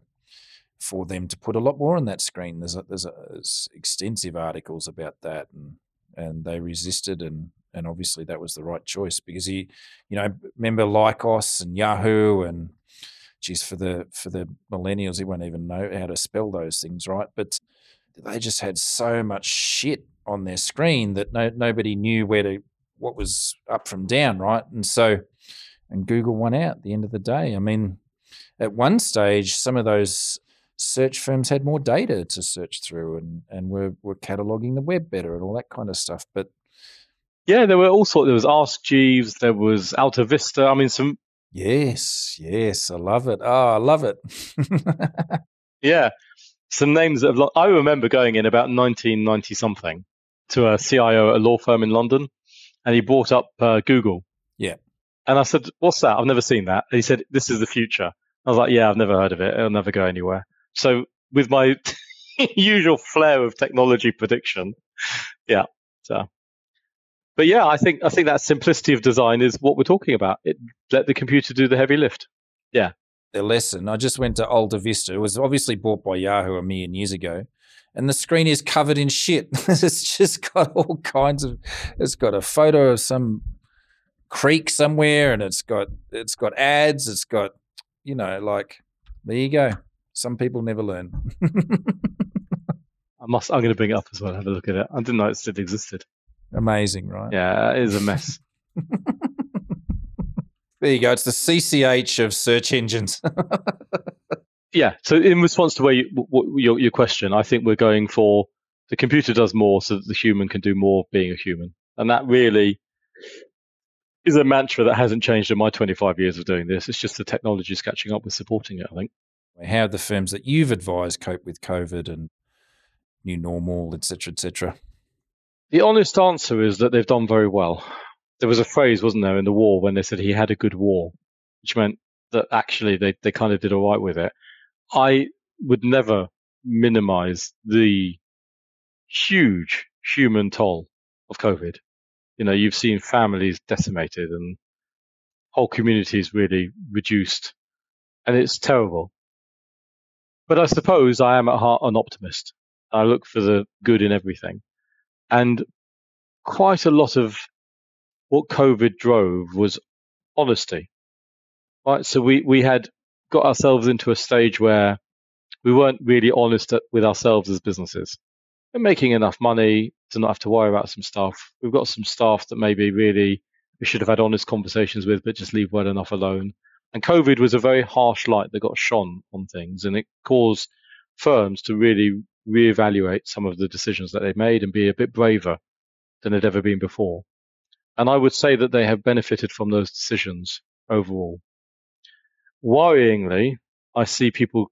for them to put a lot more on that screen. There's a, there's, a, there's extensive articles about that, and and they resisted, and and obviously that was the right choice because he, you know, remember Lycos and Yahoo and geez, for the for the millennials, he won't even know how to spell those things, right? But they just had so much shit on their screen that no, nobody knew where to what was up from down, right? And so, and Google won out at the end of the day. I mean, at one stage, some of those search firms had more data to search through and and were were cataloging the web better and all that kind of stuff. But yeah, there were all sorts. There was Ask Jeeves. There was AltaVista. I mean, some. Yes, yes, I love it. Oh, I love it. yeah, some names that have. I remember going in about 1990 something to a CIO at a law firm in London, and he brought up uh, Google. Yeah. And I said, "What's that? I've never seen that." And he said, "This is the future." I was like, "Yeah, I've never heard of it. It'll never go anywhere." So with my usual flair of technology prediction, yeah. So, but yeah, I think I think that simplicity of design is what we're talking about. It, let the computer do the heavy lift. Yeah their lesson. I just went to AltaVista. It was obviously bought by Yahoo a million years ago. And the screen is covered in shit. it's just got all kinds of it's got a photo of some creek somewhere and it's got it's got ads, it's got you know, like there you go. Some people never learn. I must I'm gonna bring it up as well, have a look at it. I didn't know it still existed. Amazing, right? Yeah, it is a mess. There you go. It's the CCH of search engines. yeah. So in response to where you, w- your your question, I think we're going for the computer does more so that the human can do more being a human, and that really is a mantra that hasn't changed in my 25 years of doing this. It's just the technology is catching up with supporting it. I think. How the firms that you've advised cope with COVID and new normal, etc., etc. The honest answer is that they've done very well there was a phrase, wasn't there, in the war when they said he had a good war, which meant that actually they, they kind of did all right with it. I would never minimize the huge human toll of COVID. You know, you've seen families decimated and whole communities really reduced, and it's terrible. But I suppose I am at heart an optimist. I look for the good in everything. And quite a lot of what COVID drove was honesty. Right. So we, we had got ourselves into a stage where we weren't really honest with ourselves as businesses. We're making enough money to not have to worry about some stuff. We've got some staff that maybe really we should have had honest conversations with, but just leave well enough alone. And COVID was a very harsh light that got shone on things, and it caused firms to really reevaluate some of the decisions that they made and be a bit braver than they'd ever been before. And I would say that they have benefited from those decisions overall. Worryingly, I see people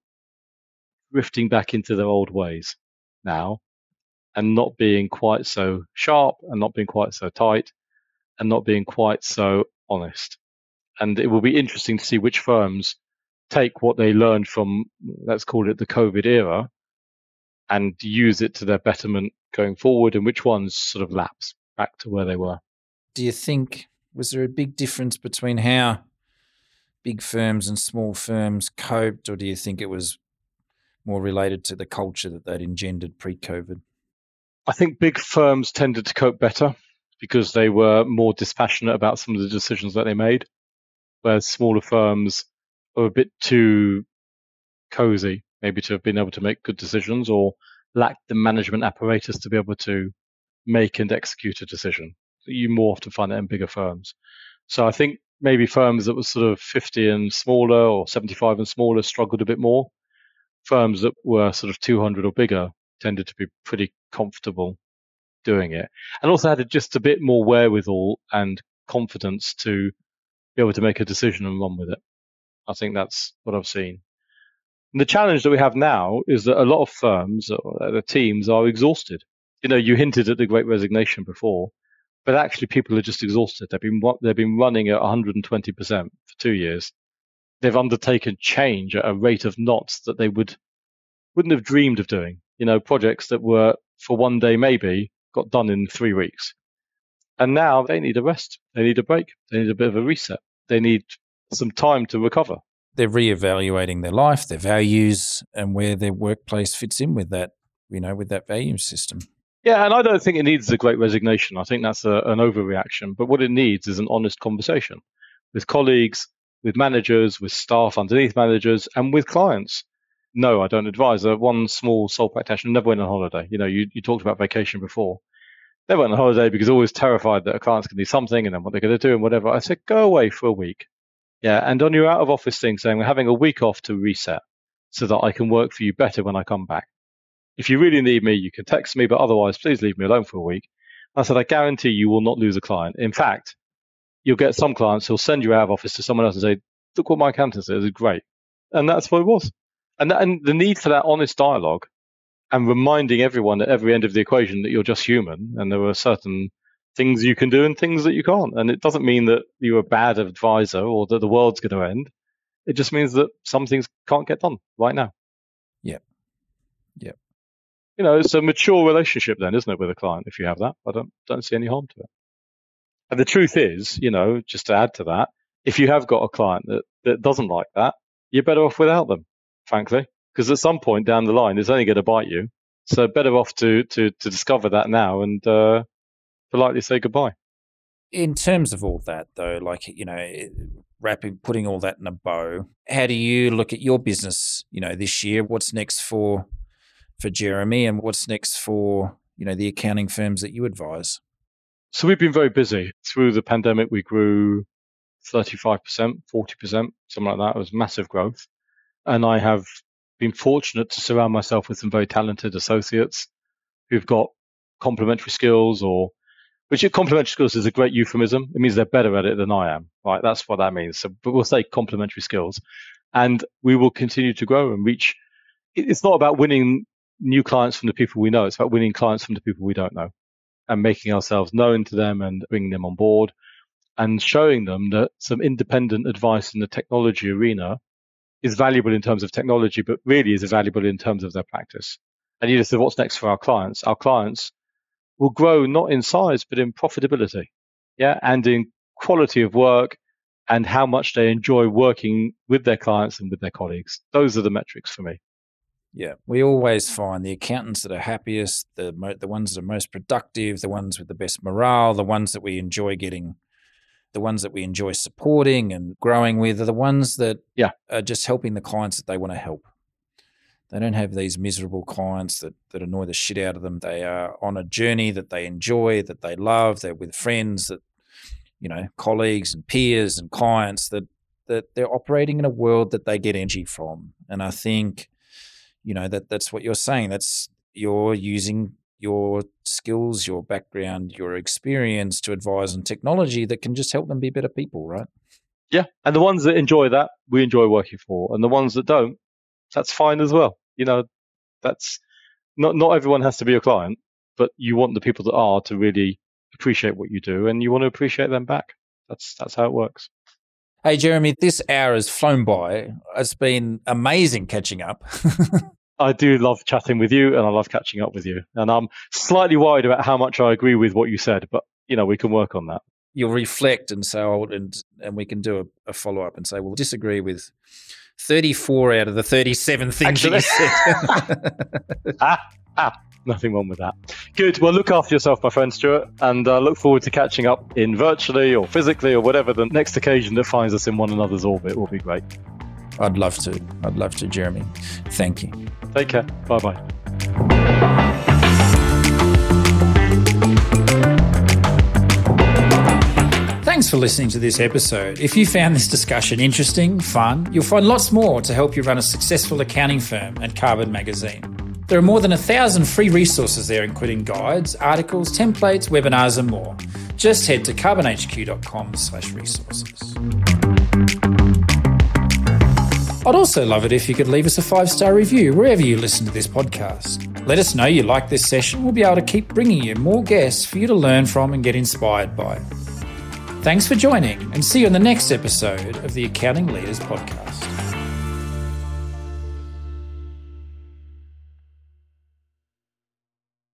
drifting back into their old ways now and not being quite so sharp and not being quite so tight and not being quite so honest. And it will be interesting to see which firms take what they learned from, let's call it the COVID era, and use it to their betterment going forward, and which ones sort of lapse back to where they were. Do you think, was there a big difference between how big firms and small firms coped, or do you think it was more related to the culture that they'd engendered pre COVID? I think big firms tended to cope better because they were more dispassionate about some of the decisions that they made, whereas smaller firms are a bit too cozy, maybe to have been able to make good decisions or lacked the management apparatus to be able to make and execute a decision. You more often find that in bigger firms. So I think maybe firms that were sort of 50 and smaller or 75 and smaller struggled a bit more. Firms that were sort of 200 or bigger tended to be pretty comfortable doing it, and also had just a bit more wherewithal and confidence to be able to make a decision and run with it. I think that's what I've seen. And the challenge that we have now is that a lot of firms, uh, the teams, are exhausted. You know, you hinted at the Great Resignation before, but actually people are just exhausted. They've been they've been running at 120 percent for two years. They've undertaken change at a rate of knots that they would wouldn't have dreamed of doing. You know, projects that were for one day maybe got done in three weeks. And now they need a rest. They need a break. They need a bit of a reset. They need some time to recover. They're reevaluating their life, their values, and where their workplace fits in with that, you know, with that value system. Yeah, and I don't think it needs a great resignation. I think that's a, an overreaction. But what it needs is an honest conversation with colleagues, with managers, with staff underneath managers, and with clients no, I don't advise. Uh, one small sole practitioner never went on holiday. You know, you, you talked about vacation before. They went on holiday because always terrified that a client's going to do something and then what they're going to do and whatever. I said, go away for a week. Yeah. And on your out of office thing, saying we're having a week off to reset so that I can work for you better when I come back. If you really need me, you can text me, but otherwise, please leave me alone for a week. I said, I guarantee you will not lose a client. In fact, you'll get some clients who'll send you out of office to someone else and say, look what my accountant says is great. And that's what it was and that, and the need for that honest dialogue and reminding everyone at every end of the equation that you're just human and there are certain things you can do and things that you can't. And it doesn't mean that you're a bad advisor or that the world's going to end. It just means that some things can't get done right now. Yep. Yep. You know, it's a mature relationship then, isn't it, with a client if you have that? I don't don't see any harm to it. And the truth is, you know, just to add to that, if you have got a client that, that doesn't like that, you're better off without them frankly, because at some point down the line, it's only going to bite you. So better off to to to discover that now and uh, politely say goodbye. In terms of all that, though, like you know, wrapping, putting all that in a bow, how do you look at your business? You know, this year, what's next for for Jeremy, and what's next for you know the accounting firms that you advise? So we've been very busy through the pandemic. We grew 35%, 40%, something like that. It was massive growth and I have been fortunate to surround myself with some very talented associates who've got complementary skills or which complementary skills is a great euphemism. It means they're better at it than I am, right? That's what that means. So, but we'll say complementary skills, and we will continue to grow and reach. It's not about winning new clients from the people we know. It's about winning clients from the people we don't know, and making ourselves known to them and bringing them on board, and showing them that some independent advice in the technology arena is valuable in terms of technology, but really is valuable in terms of their practice. And you just said, what's next for our clients? Our clients will grow not in size, but in profitability. Yeah. And in quality of work and how much they enjoy working with their clients and with their colleagues. Those are the metrics for me. Yeah, we always find the accountants that are happiest, the mo- the ones that are most productive, the ones with the best morale, the ones that we enjoy getting, the ones that we enjoy supporting and growing with, are the ones that yeah. are just helping the clients that they want to help. They don't have these miserable clients that, that annoy the shit out of them. They are on a journey that they enjoy, that they love. They're with friends that, you know, colleagues and peers and clients that that they're operating in a world that they get energy from. And I think you know that that's what you're saying that's you're using your skills your background your experience to advise on technology that can just help them be better people right? Yeah and the ones that enjoy that we enjoy working for and the ones that don't that's fine as well you know that's not not everyone has to be a client but you want the people that are to really appreciate what you do and you want to appreciate them back that's that's how it works Hey, Jeremy, this hour has flown by. It's been amazing catching up. I do love chatting with you and I love catching up with you. And I'm slightly worried about how much I agree with what you said, but you know, we can work on that. You'll reflect and say, and, and we can do a, a follow up and say, we'll disagree with 34 out of the 37 things Actually. you said. ah, ah nothing wrong with that. Good. Well, look after yourself, my friend Stuart, and uh, look forward to catching up in virtually or physically or whatever the next occasion that finds us in one another's orbit will be great. I'd love to. I'd love to, Jeremy. Thank you. Take care. Bye bye. Thanks for listening to this episode. If you found this discussion interesting, fun, you'll find lots more to help you run a successful accounting firm at Karbon Magazine. There are more than a thousand free resources there, including guides, articles, templates, webinars, and more. Just head to karbonhq.com slash resources. I'd also love it if you could leave us a five star review wherever you listen to this podcast. Let us know you like this session. We'll be able to keep bringing you more guests for you to learn from and get inspired by. Thanks for joining, and see you in the next episode of the Accounting Leaders Podcast.